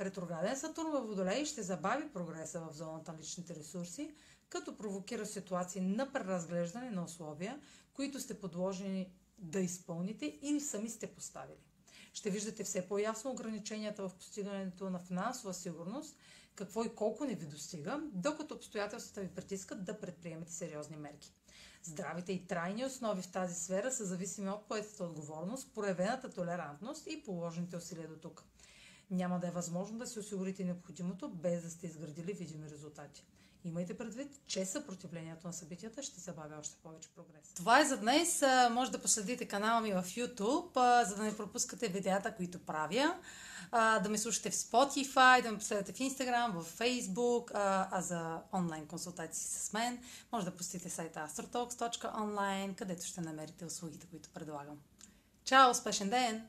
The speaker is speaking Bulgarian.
Ретрограден Сатурн във Водолей ще забави прогреса в зоната на личните ресурси, като провокира ситуации на преразглеждане на условия, които сте подложени да изпълните или сами сте поставили. Ще виждате все по-ясно ограниченията в постигането на финансова сигурност, какво и колко не ви достига, докато обстоятелствата ви притискат да предприемете сериозни мерки. Здравите и трайни основи в тази сфера са зависими от поетата отговорност, проявената толерантност и положените усилия до тук. Няма да е възможно да си осигурите необходимото, без да сте изградили видими резултати. Имайте предвид, че съпротивлението на събитията ще забавя още повече прогрес. Това е за днес. Може да последите канала ми в YouTube, за да не пропускате видеята, които правя. Да ме слушате в Spotify, да ме последвате в Instagram, в Facebook, а за онлайн консултации с мен може да посетите сайта astrotalks.online, където ще намерите услугите, които предлагам. Чао! Успешен ден!